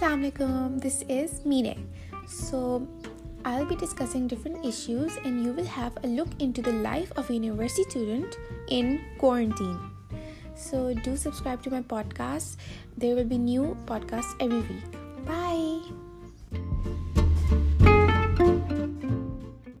السلام علیکم this is Mina so I be discussing different issues and you will have a look in to the life of university student in canteen so do subscribe to my cast there will be new cast every week bye